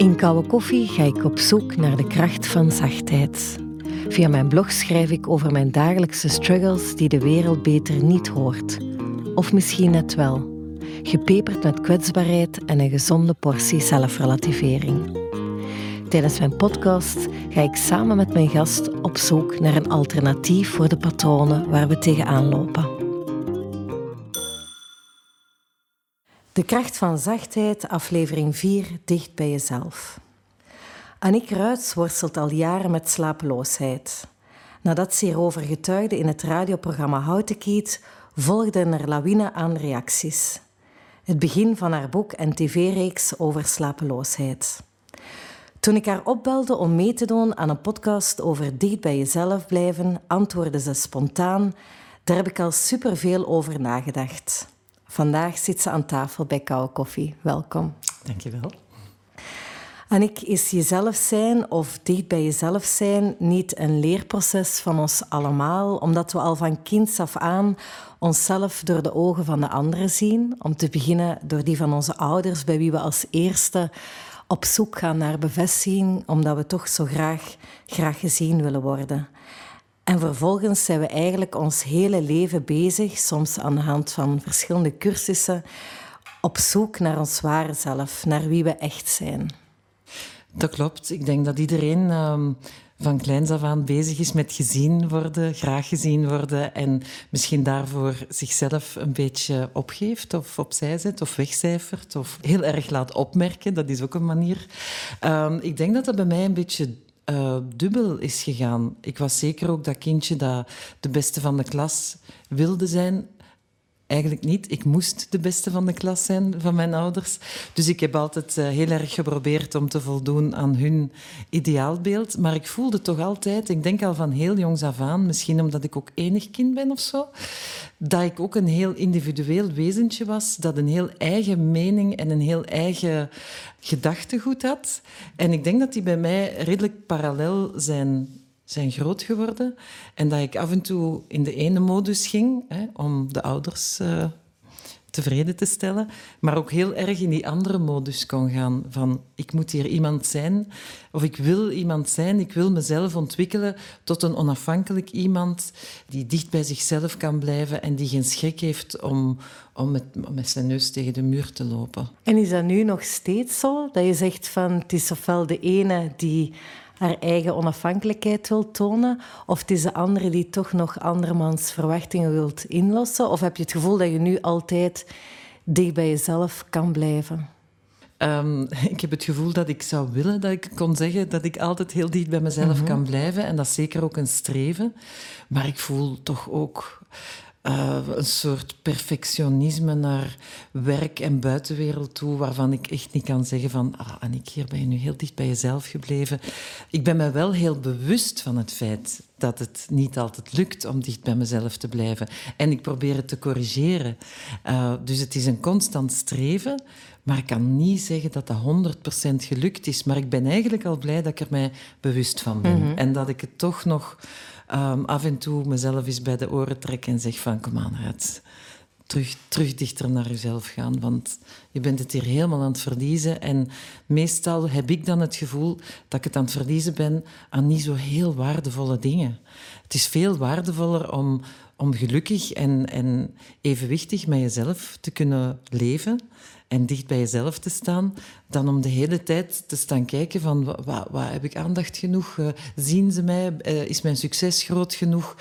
In Koude Koffie ga ik op zoek naar de kracht van zachtheid. Via mijn blog schrijf ik over mijn dagelijkse struggles die de wereld beter niet hoort. Of misschien net wel. Gepeperd met kwetsbaarheid en een gezonde portie zelfrelativering. Tijdens mijn podcast ga ik samen met mijn gast op zoek naar een alternatief voor de patronen waar we tegenaan lopen. De kracht van zachtheid, aflevering 4, dicht bij jezelf. Annick Ruits worstelt al jaren met slapeloosheid. Nadat ze hierover getuigde in het radioprogramma Houtenkiet, volgde er lawine aan reacties. Het begin van haar boek en tv-reeks over slapeloosheid. Toen ik haar opbelde om mee te doen aan een podcast over dicht bij jezelf blijven, antwoordde ze spontaan: Daar heb ik al superveel over nagedacht. Vandaag zit ze aan tafel bij Koude Koffie. Welkom. Dankjewel. Annick, is jezelf zijn of dicht bij jezelf zijn niet een leerproces van ons allemaal, omdat we al van kinds af aan onszelf door de ogen van de anderen zien, om te beginnen door die van onze ouders, bij wie we als eerste op zoek gaan naar bevestiging, omdat we toch zo graag, graag gezien willen worden. En vervolgens zijn we eigenlijk ons hele leven bezig, soms aan de hand van verschillende cursussen, op zoek naar ons ware zelf, naar wie we echt zijn. Dat klopt. Ik denk dat iedereen um, van kleins af aan bezig is met gezien worden, graag gezien worden en misschien daarvoor zichzelf een beetje opgeeft of opzij zet of wegcijfert of heel erg laat opmerken. Dat is ook een manier. Um, ik denk dat dat bij mij een beetje uh, dubbel is gegaan. Ik was zeker ook dat kindje dat de beste van de klas wilde zijn eigenlijk niet. Ik moest de beste van de klas zijn van mijn ouders. Dus ik heb altijd uh, heel erg geprobeerd om te voldoen aan hun ideaalbeeld. Maar ik voelde toch altijd, ik denk al van heel jongs af aan, misschien omdat ik ook enig kind ben of zo, dat ik ook een heel individueel wezentje was, dat een heel eigen mening en een heel eigen gedachtegoed had. En ik denk dat die bij mij redelijk parallel zijn zijn groot geworden. En dat ik af en toe in de ene modus ging hè, om de ouders uh, tevreden te stellen, maar ook heel erg in die andere modus kon gaan van ik moet hier iemand zijn of ik wil iemand zijn, ik wil mezelf ontwikkelen tot een onafhankelijk iemand die dicht bij zichzelf kan blijven en die geen schrik heeft om, om met, met zijn neus tegen de muur te lopen. En is dat nu nog steeds zo? Dat je zegt van het is ofwel de ene die haar eigen onafhankelijkheid wil tonen? Of het is de andere die toch nog andermans verwachtingen wilt inlossen? Of heb je het gevoel dat je nu altijd dicht bij jezelf kan blijven? Um, ik heb het gevoel dat ik zou willen dat ik kon zeggen dat ik altijd heel dicht bij mezelf mhm. kan blijven. En dat is zeker ook een streven. Maar ik voel toch ook uh, een soort perfectionisme naar werk en buitenwereld toe, waarvan ik echt niet kan zeggen van, ah, Annick, hier ben je nu heel dicht bij jezelf gebleven. Ik ben me wel heel bewust van het feit dat het niet altijd lukt om dicht bij mezelf te blijven. En ik probeer het te corrigeren. Uh, dus het is een constant streven, maar ik kan niet zeggen dat dat 100% gelukt is. Maar ik ben eigenlijk al blij dat ik er mij bewust van ben. Mm -hmm. En dat ik het toch nog um, af en toe mezelf eens bij de oren trek en zeg van kom aan, het terug, terug dichter naar jezelf gaan. Want je bent het hier helemaal aan het verliezen. En meestal heb ik dan het gevoel dat ik het aan het verliezen ben aan niet zo heel waardevolle dingen. Het is veel waardevoller om, om gelukkig en, en evenwichtig met jezelf te kunnen leven en dicht bij jezelf te staan, dan om de hele tijd te staan kijken van wat heb ik aandacht genoeg? Uh, zien ze mij? Uh, is mijn succes groot genoeg?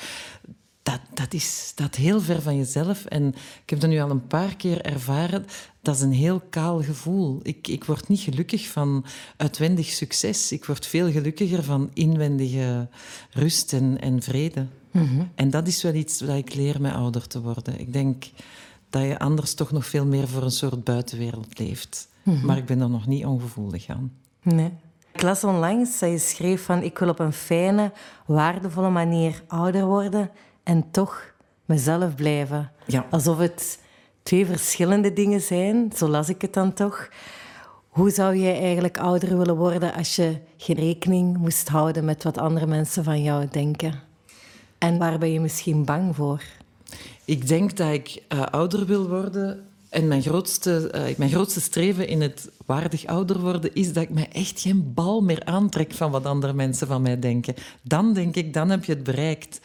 Dat, dat is dat heel ver van jezelf. En ik heb dat nu al een paar keer ervaren. Dat is een heel kaal gevoel. Ik, ik word niet gelukkig van uitwendig succes. Ik word veel gelukkiger van inwendige rust en, en vrede. Mm -hmm. En dat is wel iets dat ik leer met ouder te worden. Ik denk dat je anders toch nog veel meer voor een soort buitenwereld leeft. Mm-hmm. Maar ik ben er nog niet ongevoelig aan. Nee. Ik las onlangs dat je schreef van ik wil op een fijne, waardevolle manier ouder worden en toch mezelf blijven. Ja. Alsof het twee verschillende dingen zijn, zo las ik het dan toch. Hoe zou jij eigenlijk ouder willen worden als je geen rekening moest houden met wat andere mensen van jou denken? En waar ben je misschien bang voor? Ik denk dat ik uh, ouder wil worden En mijn grootste, uh, mijn grootste streven in het waardig ouder worden is dat ik mij echt geen bal meer aantrek van wat andere mensen van mij denken. Dan denk ik, dan heb je het bereikt.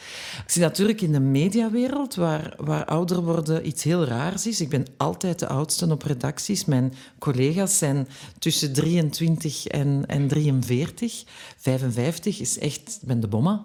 Ik zie natuurlijk in de mediawereld, waar, waar ouder worden iets heel raars is. Ik ben altijd de oudste op redacties. Mijn collega's zijn tussen 23 en, en 43. 55 is echt, ik ben de bomma.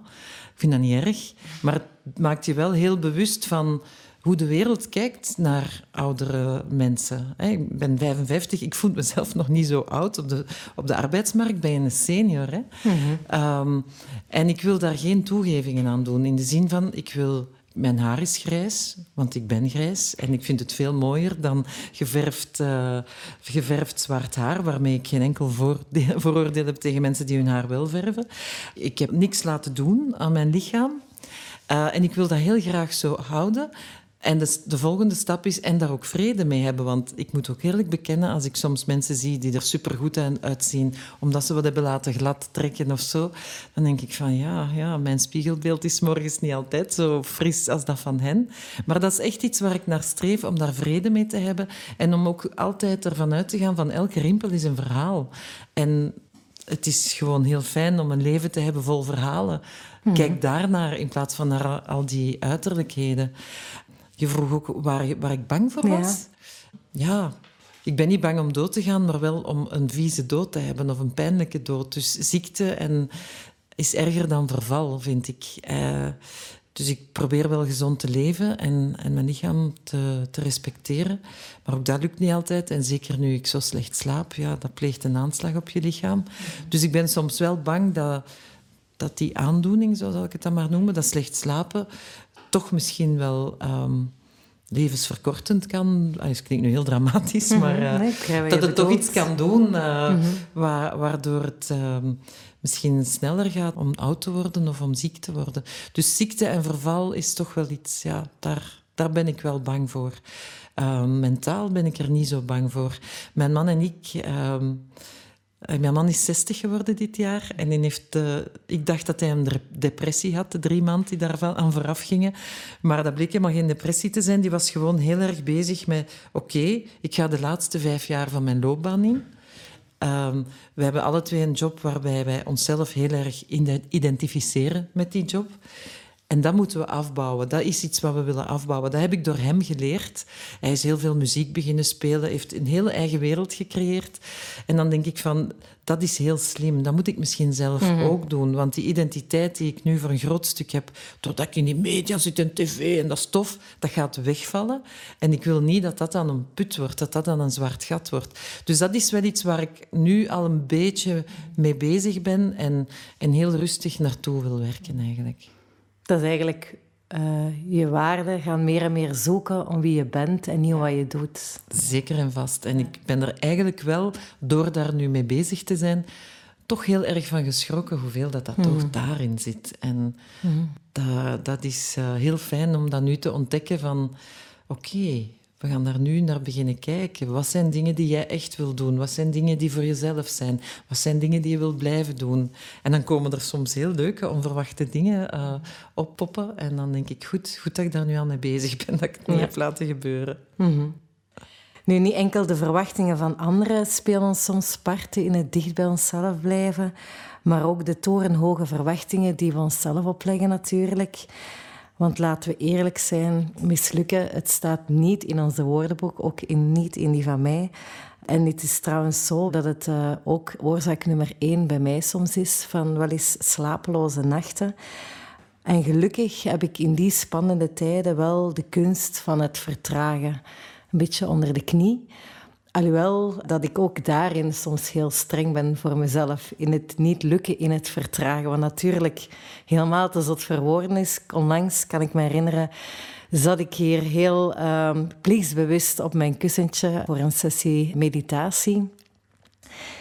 Ik vind dat niet erg. Maar het maakt je wel heel bewust van hoe de wereld kijkt naar oudere mensen. Ik ben 55, ik voel mezelf nog niet zo oud. Op de, op de arbeidsmarkt ben je een senior. Hè? Mhm. Ehm, en ik wil daar geen toegevingen aan doen. In de zin van, ik wil... Mijn haar is grijs, want ik ben grijs. En ik vind het veel mooier dan geverfd, uh, geverfd zwart haar, waarmee ik geen enkel vooroordeel heb tegen mensen die hun haar wel verven. Ik heb niks laten doen aan mijn lichaam. Uh, en ik wil dat heel graag zo houden. En de, de, volgende stap is en daar ook vrede mee hebben. Want ik moet ook eerlijk bekennen, als ik soms mensen zie die er supergoed uitzien, omdat ze wat hebben laten glad trekken of zo, dan denk ik van ja, ja, mijn spiegelbeeld is morgens niet altijd zo fris als dat van hen. Maar dat is echt iets waar ik naar streef, om daar vrede mee te hebben. En om ook altijd ervan uit te gaan van elke rimpel is een verhaal. En het is gewoon heel fijn om een leven te hebben vol verhalen. Mhm. Kijk daarnaar in plaats van naar al die uiterlijkheden. Je vroeg ook waar, waar ik bang voor was. Ja. ja. ik ben niet bang om dood te gaan, maar wel om een vieze dood te hebben of een pijnlijke dood. Dus ziekte en is erger dan verval, vind ik. Uh, dus ik probeer wel gezond te leven en, en mijn lichaam te, te, respecteren. Maar ook dat lukt niet altijd. En zeker nu ik zo slecht slaap, ja, dat pleegt een aanslag op je lichaam. Dus ik ben soms wel bang dat, dat die aandoening, zo zal ik het dan maar noemen, dat slecht slapen, toch misschien wel um, levensverkortend kan. Ah, dat klinkt nu heel dramatisch, mhm. maar uh, dat het toch iets kan doen uh, mm -hmm. waardoor het uh, misschien sneller gaat om oud te worden of om ziek te worden. Dus ziekte en verval is toch wel iets, ja, daar, daar ben ik wel bang voor. Ehm, mentaal ben ik er niet zo bang voor. Mijn man en ik ehm, eh, mijn man is 60 geworden dit jaar en heeft, uh, ik dacht dat hij een depressie had, de drie maanden die daar aan vooraf gingen. Maar dat bleek helemaal geen depressie te zijn. Die was gewoon heel erg bezig met: oké, ik ga de laatste vijf jaar van mijn loopbaan in. Um, we hebben alle twee een job waarbij wij onszelf heel erg identificeren met die job. En dat moeten we afbouwen. Dat is iets wat we willen afbouwen. Dat heb ik door hem geleerd. Hij is heel veel muziek beginnen spelen, heeft een hele eigen wereld gecreëerd. En dan denk ik van, dat is heel slim. Dat moet ik misschien zelf mhm. ook doen. Want die identiteit die ik nu voor een groot stuk heb, doordat ik in die media zit en tv en dat stof, dat gaat wegvallen. En ik wil niet dat dat dan een put wordt, dat dat dan een zwart gat wordt. Dus dat is wel iets waar ik nu al een beetje mee bezig ben en, en heel rustig naartoe wil werken eigenlijk. Dat is eigenlijk uh, je waarden gaan meer en meer zoeken om wie je bent en niet wat je doet. Zeker en vast. En ik ben er eigenlijk wel, door daar nu mee bezig te zijn, toch heel erg van geschrokken hoeveel dat, dat toch mhm. daarin zit. En mm. dat, dat is uh, heel fijn om dat nu te ontdekken van... Oké, we gaan daar nu naar beginnen kijken. Wat zijn dingen die jij echt wil doen? Wat zijn dingen die voor jezelf zijn? Wat zijn dingen die je wilt blijven doen? En dan komen er soms heel leuke, onverwachte dingen uh, oppoppen. En dan denk ik, goed, goed dat ik daar nu al mee bezig ben, dat ik het niet heb laten gebeuren. Mm Nu, niet enkel de verwachtingen van anderen spelen soms parten in het dicht bij onszelf blijven, maar ook de torenhoge verwachtingen die we onszelf opleggen natuurlijk. Want laten we eerlijk zijn, mislukken, het staat niet in onze woordenboek, ook in, niet in die van mij. En het is trouwens zo dat het uh, ook oorzaak nummer één bij mij soms is van wel eens slapeloze nachten. En gelukkig heb ik in die spannende tijden wel de kunst van het vertragen een beetje onder de knie. Alhoewel dat ik ook daarin soms heel streng ben voor mezelf. In het niet lukken, in het vertragen. Want natuurlijk, helemaal als het verwoorden is. Onlangs kan ik me herinneren, zat ik hier heel um, plichtsbewust op mijn kussentje voor een sessie meditatie.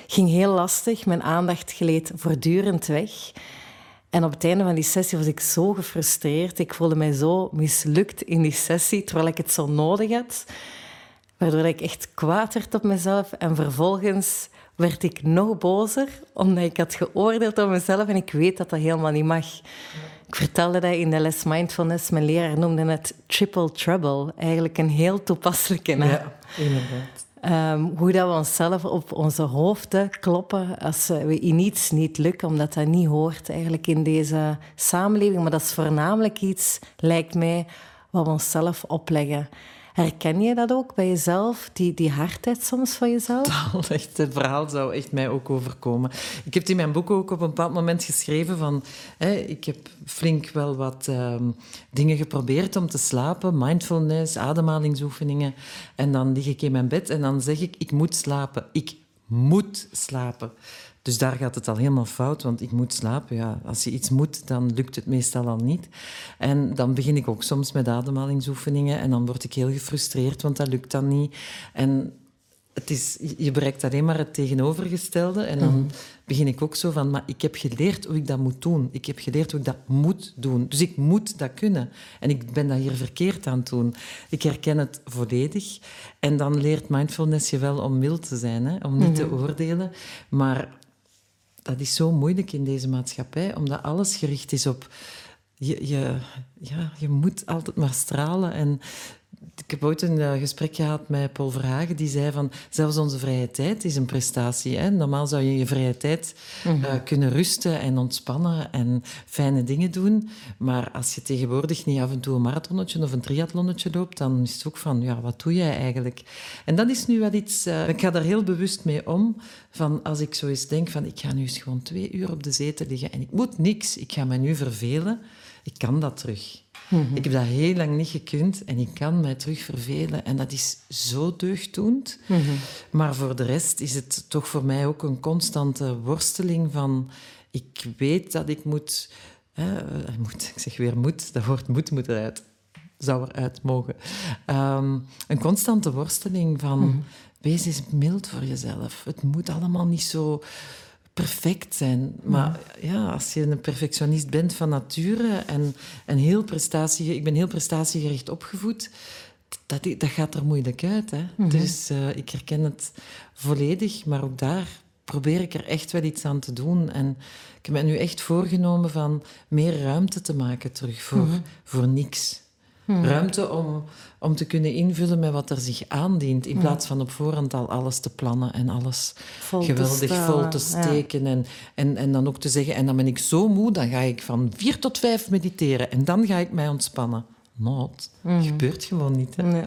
Ging heel lastig, mijn aandacht gleed voortdurend weg. En op het einde van die sessie was ik zo gefrustreerd. Ik voelde mij zo mislukt in die sessie, terwijl ik het zo nodig had. Waardoor ik echt kwaad werd op mezelf. En vervolgens werd ik nog bozer, omdat ik had geoordeeld op mezelf. En ik weet dat dat helemaal niet mag. Ik vertelde dat in de les mindfulness. Mijn leraar noemde het triple trouble. Eigenlijk een heel toepasselijke naam. Ja, inderdaad. Um, hoe dat we onszelf op onze hoofden kloppen als we in iets niet lukken, omdat dat niet hoort eigenlijk in deze samenleving. Maar dat is voornamelijk iets, lijkt mij, wat we onszelf opleggen. Herken je dat ook bij jezelf, die, die hardheid soms van jezelf? Echt, het verhaal zou echt mij ook overkomen. Ik heb in mijn boek ook op een bepaald moment geschreven van... Hè, ik heb flink wel wat um, dingen geprobeerd om te slapen. Mindfulness, ademhalingsoefeningen. En dan lig ik in mijn bed en dan zeg ik, ik moet slapen. Ik moet slapen. Dus daar gaat het al helemaal fout, want ik moet slapen. Ja, als je iets moet, dan lukt het meestal al niet. En dan begin ik ook soms met ademhalingsoefeningen en dan word ik heel gefrustreerd, want dat lukt dan niet. En het is, je bereikt alleen maar het tegenovergestelde. En dan mhm. begin ik ook zo van, maar ik heb geleerd hoe ik dat moet doen. Ik heb geleerd hoe ik dat moet doen. Dus ik moet dat kunnen. En ik ben dat hier verkeerd aan het doen. Ik herken het volledig. En dan leert mindfulness je wel om mild te zijn, hè? om niet te mhm. oordelen. Maar dat is zo moeilijk in deze maatschappij, omdat alles gericht is op... Je, je, ja, je moet altijd maar stralen. En ik heb ooit een eh, gesprek gehad met Paul Verhagen, die zei van zelfs onze vrije tijd is een prestatie. Hè? Normaal zou je je vrije tijd mhm. eh, kunnen rusten en ontspannen en fijne dingen doen. Maar als je tegenwoordig niet af en toe een marathonnetje of een triathlonnetje loopt, dan is het ook van, ja, wat doe jij eigenlijk? En dat is nu wel iets, uh, ik ga daar heel bewust mee om, van als ik zo eens denk van, ik ga nu eens gewoon twee uur op de zetel liggen en ik moet niks, ik ga me nu vervelen, ik kan dat terug. Mhm. Ik heb dat heel lang niet gekund en ik kan mij terug vervelen. En dat is zo deugddoend. Mm Maar voor de rest is het toch voor mij ook een constante worsteling van... Ik weet dat ik moet... Hè, moet ik zeg weer moet, dat woord moet moet eruit. Zou eruit mogen. Um, een constante worsteling van... Mm Wees eens mild voor jezelf. Het moet allemaal niet zo perfect zijn. Maar ja, als je een perfectionist bent van nature en, en heel prestatie, ik ben heel prestatiegericht opgevoed, dat, dat gaat er moeilijk uit. Hè? Mhm. Dus uh, ik herken het volledig, maar ook daar probeer ik er echt wel iets aan te doen. En ik heb me nu echt voorgenomen van meer ruimte te maken terug voor, mhm. voor niks. Hmm. Ruimte om, om te kunnen invullen met wat er zich aandient, in hmm. plaats van op voorhand al alles te plannen en alles geweldig vol te steken. En, en, en dan ook te zeggen, en dan ben ik zo moe, dan ga ik van vier tot vijf mediteren en dan ga ik mij ontspannen. Not. Hmm. gebeurt gewoon niet. Hè?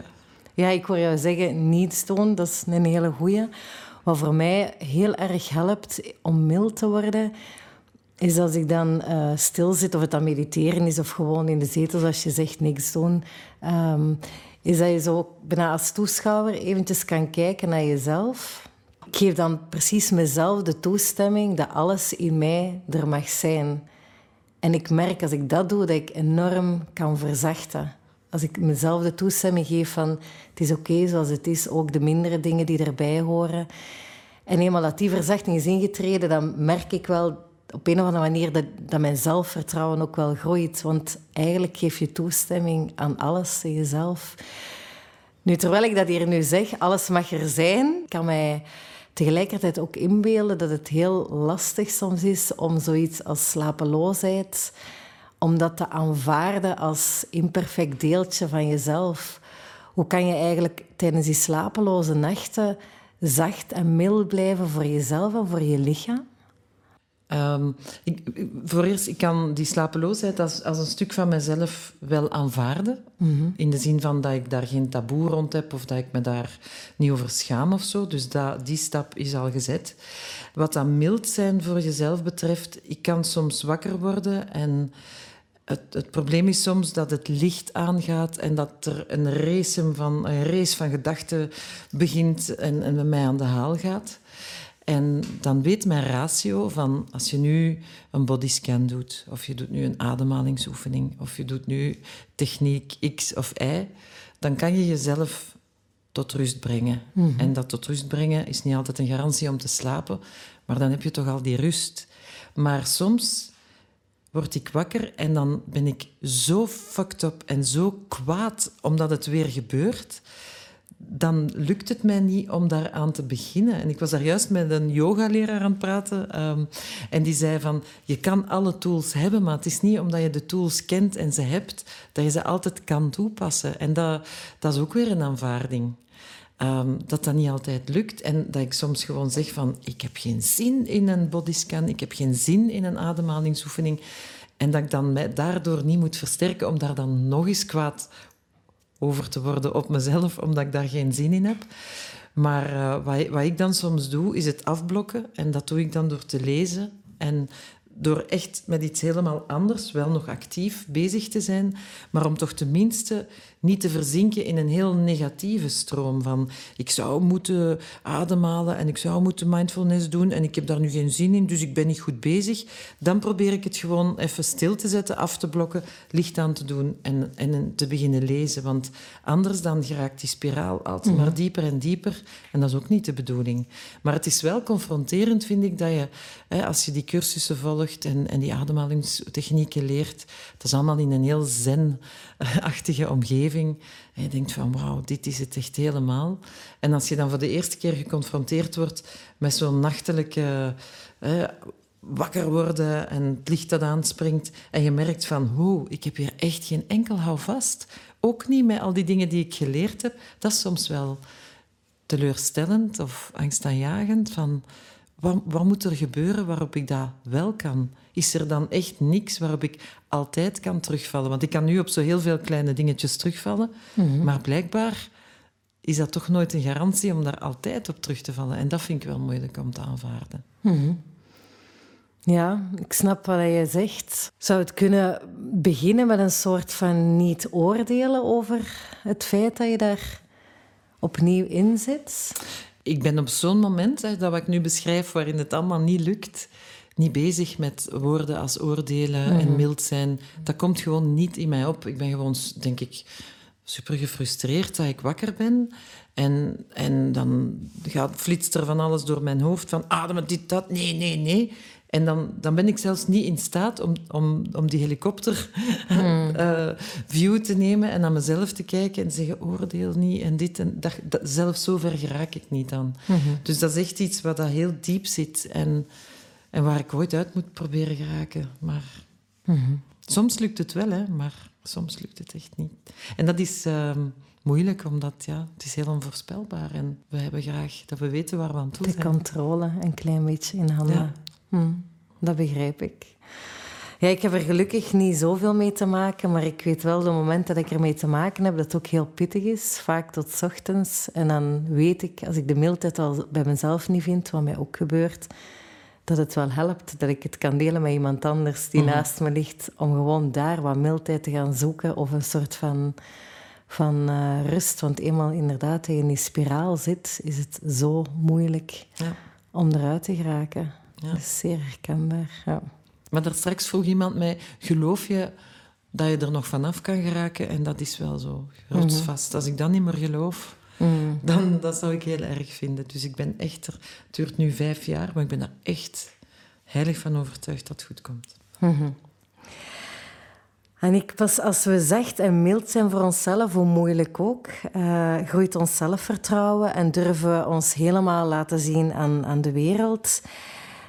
Ja, ik hoor jou zeggen, niet doen, dat is een hele goeie. Wat voor mij heel erg helpt om mild te worden, is als ik dan uh, stil zit, of het dan mediteren is of gewoon in de zetel, zoals je zegt, niks doen, um, is dat je zo bijna als toeschouwer eventjes kan kijken naar jezelf. Ik geef dan precies mezelf de toestemming dat alles in mij er mag zijn. En ik merk als ik dat doe, dat ik enorm kan verzachten. Als ik mezelf de toestemming geef van het is oké zoals het is, ook de mindere dingen die erbij horen. En eenmaal dat die verzachting is ingetreden, dan merk ik wel op een of andere manier dat, dat mijn zelfvertrouwen ook wel groeit. Want eigenlijk geef je toestemming aan alles in jezelf. Nu, terwijl ik dat hier nu zeg, alles mag er zijn, kan mij tegelijkertijd ook inbeelden dat het heel lastig soms is om zoiets als slapeloosheid, om dat te aanvaarden als imperfect deeltje van jezelf. Hoe kan je eigenlijk tijdens die slapeloze nachten zacht en mild blijven voor jezelf en voor je lichaam? Um, ik, voor eerst, ik kan die slapeloosheid als, als een stuk van mezelf wel aanvaarden. Mhm. In de zin van dat ik daar geen taboe rond heb of dat ik me daar niet over schaam of zo. Dus dat, die stap is al gezet. Wat dat mild zijn voor jezelf betreft, ik kan soms wakker worden en... Het, het, probleem is soms dat het licht aangaat en dat er een race van, een race van gedachten begint en, en met mij aan de haal gaat. En dan weet mijn ratio van als je nu een bodyscan doet, of je doet nu een ademhalingsoefening, of je doet nu techniek X of Y, dan kan je jezelf tot rust brengen. Mhm. En dat tot rust brengen is niet altijd een garantie om te slapen, maar dan heb je toch al die rust. Maar soms word ik wakker en dan ben ik zo fucked up en zo kwaad omdat het weer gebeurt dan lukt het mij niet om daar aan te beginnen. En ik was daar juist met een yogaleraar aan het praten. Ehm, en die zei van, je kan alle tools hebben, maar het is niet omdat je de tools kent en ze hebt, dat je ze altijd kan toepassen. En dat, dat is ook weer een aanvaarding. Ehm, dat dat niet altijd lukt en dat ik soms gewoon zeg van ik heb geen zin in een bodyscan, ik heb geen zin in een ademhalingsoefening en dat ik dan mij daardoor niet moet versterken om daar dan nog eens kwaad over te worden op mezelf, omdat ik daar geen zin in heb. Maar uh, wat, wat ik dan soms doe, is het afblokken en dat doe ik dan door te lezen en door echt met iets helemaal anders, wel nog actief bezig te zijn, maar om toch tenminste niet te verzinken in een heel negatieve stroom van ik zou moeten ademhalen en ik zou moeten mindfulness doen en ik heb daar nu geen zin in, dus ik ben niet goed bezig. Dan probeer ik het gewoon even stil te zetten, af te blokken, licht aan te doen en, en te beginnen lezen. Want anders dan geraakt die spiraal altijd maar mhm. dieper en dieper en dat is ook niet de bedoeling. Maar het is wel confronterend, vind ik, dat je, hè, als je die cursussen volgt en, die ademhalingstechnieken leert, dat is allemaal in een heel zen-achtige omgeving en je denkt van wauw, dit is het echt helemaal. En als je dan voor de eerste keer geconfronteerd wordt met zo'n nachtelijke wakker worden en het licht dat aanspringt en je merkt van hoe, ik heb hier echt geen enkel houvast. Ook niet met al die dingen die ik geleerd heb. Dat is soms wel teleurstellend of angstaanjagend van wat, wat, moet er gebeuren waarop ik dat wel kan? Is er dan echt niks waarop ik altijd kan terugvallen? Want ik kan nu op zo heel veel kleine dingetjes terugvallen, mhm. maar blijkbaar is dat toch nooit een garantie om daar altijd op terug te vallen. En dat vind ik wel moeilijk om te aanvaarden. Mhm. Ja, ik snap wat je zegt. Zou het kunnen beginnen met een soort van niet oordelen over het feit dat je daar opnieuw in zit? Ik ben op zo'n moment, hè, dat wat ik nu beschrijf, waarin het allemaal niet lukt, niet bezig met woorden als oordelen en mhm. mild zijn. Dat komt gewoon niet in mij op. Ik ben gewoon, denk ik, super gefrustreerd dat ik wakker ben. En, en dan gaat, flitst er van alles door mijn hoofd van ademen, dit, dat, nee, nee, nee. En dan, dan ben ik zelfs niet in staat om, om, om die helikopterview hmm. uh, te nemen en naar mezelf te kijken en te zeggen, oordeel niet en dit. En dat, dat, zelfs zover geraak ik niet aan. Hmm. Dus dat is echt iets wat dat heel diep zit en, en waar ik ooit uit moet proberen geraken. Maar hmm. soms lukt het wel, hè, maar soms lukt het echt niet. En dat is... Uh, moeilijk, omdat ja, het is heel onvoorspelbaar en we hebben graag dat we weten waar we aan toe zijn. De controle een klein beetje in handen. Ja. Hm, dat begrijp ik. Ja, ik heb er gelukkig niet zoveel mee te maken, maar ik weet wel de momenten dat ik ermee te maken heb, dat het ook heel pittig is, vaak tot ochtends. En dan weet ik, als ik de mildheid al bij mezelf niet vind, wat mij ook gebeurt, dat het wel helpt dat ik het kan delen met iemand anders die mhm. naast me ligt, om gewoon daar wat mildheid te gaan zoeken of een soort van, van uh, rust. Want eenmaal inderdaad in die spiraal zit, is het zo moeilijk ja. om eruit te geraken. Ja. Dat is zeer herkenbaar. Ja. Maar daar straks vroeg iemand mij: geloof je dat je er nog vanaf kan geraken? En dat is wel zo, rotsvast. Mm Als ik dat niet meer geloof, mm. dan dat zou ik heel erg vinden. Dus ik ben echt er. Het duurt nu vijf jaar, maar ik ben er echt heilig van overtuigd dat het goed komt. Mm En ik pas als we zacht en mild zijn voor onszelf, hoe moeilijk ook, uh, groeit ons zelfvertrouwen en durven we ons helemaal laten zien aan, aan de wereld.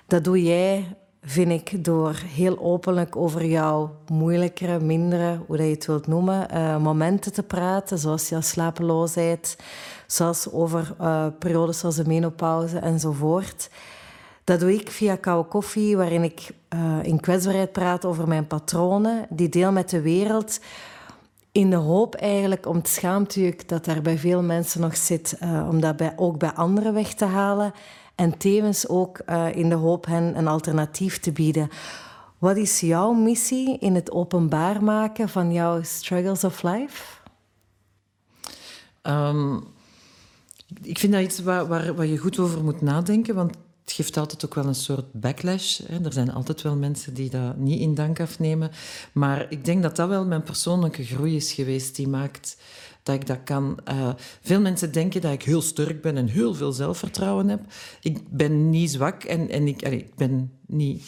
Dat doe jij, vind ik, door heel openlijk over jouw moeilijkere, mindere, hoe dat je het wilt noemen, uh, momenten te praten, zoals jouw slapeloosheid, zoals over uh, periodes zoals de menopauze enzovoort. Dat doe ik via Koude Koffie, waarin ik uh, in kwetsbaarheid praat over mijn patronen, die deel met de wereld, in de hoop eigenlijk om het schaamtejuk dat daar bij veel mensen nog zit, om dat bij, ook bij anderen weg te halen en tevens ook uh, in de hoop hen een alternatief te bieden. Wat is jouw missie in het openbaar maken van jouw struggles of life? Um, ik vind dat iets waar, waar, waar, je goed over moet nadenken, want het geeft altijd ook wel een soort backlash. Hè. Er zijn altijd wel mensen die dat niet in dank afnemen. Maar ik denk dat dat wel mijn persoonlijke groei is geweest, die maakt dat ik dat kan. Uh, veel mensen denken dat ik heel sterk ben en heel veel zelfvertrouwen heb. Ik ben niet zwak en, en ik, ik ben niet...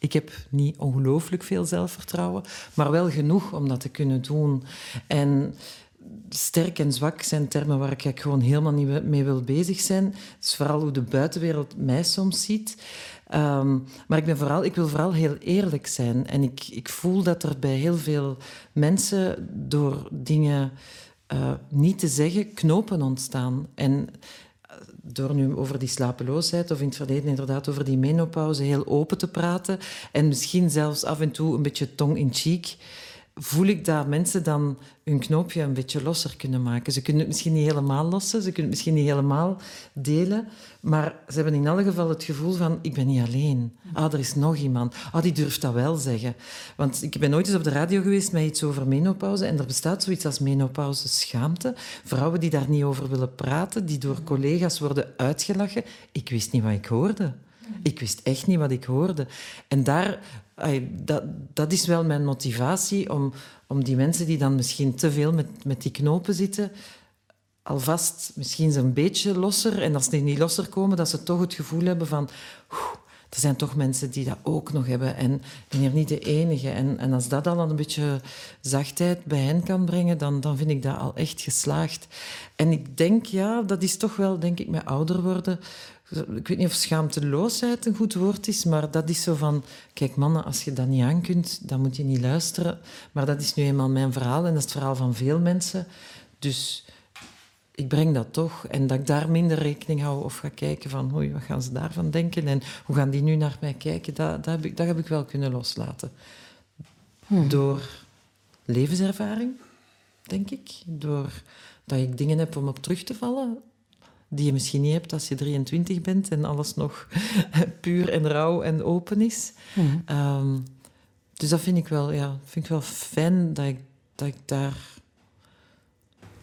Ik heb niet ongelooflijk veel zelfvertrouwen, maar wel genoeg om dat te kunnen doen. En sterk en zwak zijn termen waar ik gewoon helemaal niet mee wil bezig zijn. Het is vooral hoe de buitenwereld mij soms ziet. Um, maar ik, ben vooral, ik wil vooral heel eerlijk zijn. En ik, ik voel dat er bij heel veel mensen door dingen uh, niet te zeggen knopen ontstaan. En eh, door nu over die slapeloosheid of in het verleden inderdaad over die menopauze heel open te praten en misschien zelfs af en toe een beetje tong in cheek voel ik dat mensen dan hun knoopje een beetje losser kunnen maken. Ze kunnen het misschien niet helemaal lossen, ze kunnen het misschien niet helemaal delen, maar ze hebben in alle geval het gevoel van, ik ben niet alleen. Ah, er is nog iemand. Ah, die durft dat wel zeggen. Want ik ben nooit eens op de radio geweest met iets over menopauze en er bestaat zoiets als menopauze schaamte. Vrouwen die daar niet over willen praten, die door collega's worden uitgelachen. Ik wist niet wat ik hoorde. Ik wist echt niet wat ik hoorde. En daar, dat, dat is wel mijn motivatie om, om die mensen die dan misschien te veel met, met die knopen zitten, alvast misschien een beetje losser. En als die niet losser komen, dat ze toch het gevoel hebben van... er zijn toch mensen die dat ook nog hebben en ik ben hier niet de enige. En, en als dat al een beetje zachtheid bij hen kan brengen, dan, dan vind ik dat al echt geslaagd. En ik denk, ja, dat is toch wel, denk ik, met ouder worden ik weet niet of schaamteloosheid een goed woord is, maar dat is zo van... Kijk, mannen, als je dat niet aan kunt, dan moet je niet luisteren. Maar dat is nu eenmaal mijn verhaal en dat is het verhaal van veel mensen. Dus ik breng dat toch. En dat ik daar minder rekening hou of ga kijken van... Oei, wat gaan ze daarvan denken? En hoe gaan die nu naar mij kijken? Dat, dat, heb, ik, dat heb ik wel kunnen loslaten. Hmm. Door levenservaring, denk ik. Door dat ik dingen heb om op terug te vallen die je misschien niet hebt als je 23 bent en alles nog puur en rauw en open is. Mhm. Ehm, dus dat vind ik wel, ja, vind ik wel fijn dat ik, dat ik daar...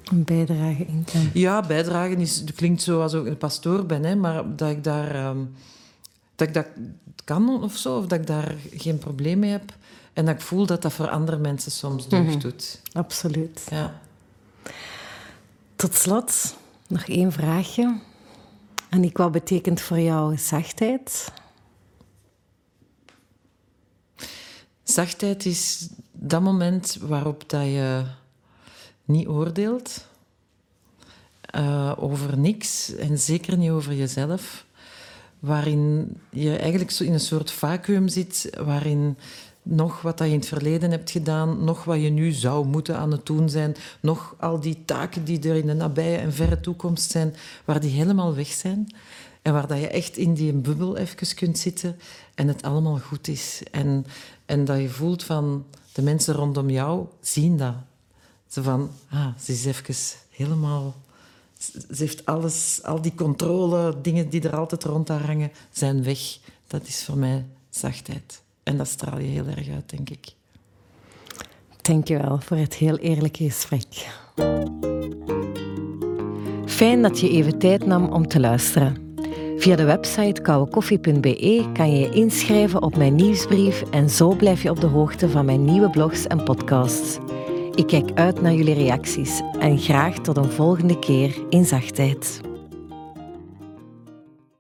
Een bijdrage in kan. Ja, bijdragen is, klinkt zo als ik een pastoor ben, hè, maar dat ik daar... Ehm, dat ik dat kan of zo, of dat ik daar geen probleem mee heb. En dat ik voel dat dat voor andere mensen soms deugd mhm. doet. Absoluut. Ja. Tot slot, nog één vraagje. En ik, wat betekent voor jou zachtheid? Zachtheid is dat moment waarop dat je niet oordeelt uh, over niks en zeker niet over jezelf. Waarin je eigenlijk zo in een soort vacuüm zit, waarin nog wat je in het verleden hebt gedaan, nog wat je nu zou moeten aan het doen zijn, nog al die taken die er in de nabije en verre toekomst zijn, waar die helemaal weg zijn. En waar dat je echt in die bubbel even kunt zitten en het allemaal goed is. En, en dat je voelt van de mensen rondom jou zien dat. Ze van, ah, ze is even helemaal... Ze heeft alles, al die controle, dingen die er altijd rond haar hangen, zijn weg. Dat is voor mij zachtheid. En dat straal je heel erg uit, denk ik. Dank je wel voor het heel eerlijke gesprek. Fijn dat je even tijd nam om te luisteren. Via de website kouwekoffie.be kan je je inschrijven op mijn nieuwsbrief en zo blijf je op de hoogte van mijn nieuwe blogs en podcasts. Ik kijk uit naar jullie reacties en graag tot een volgende keer in zachtheid.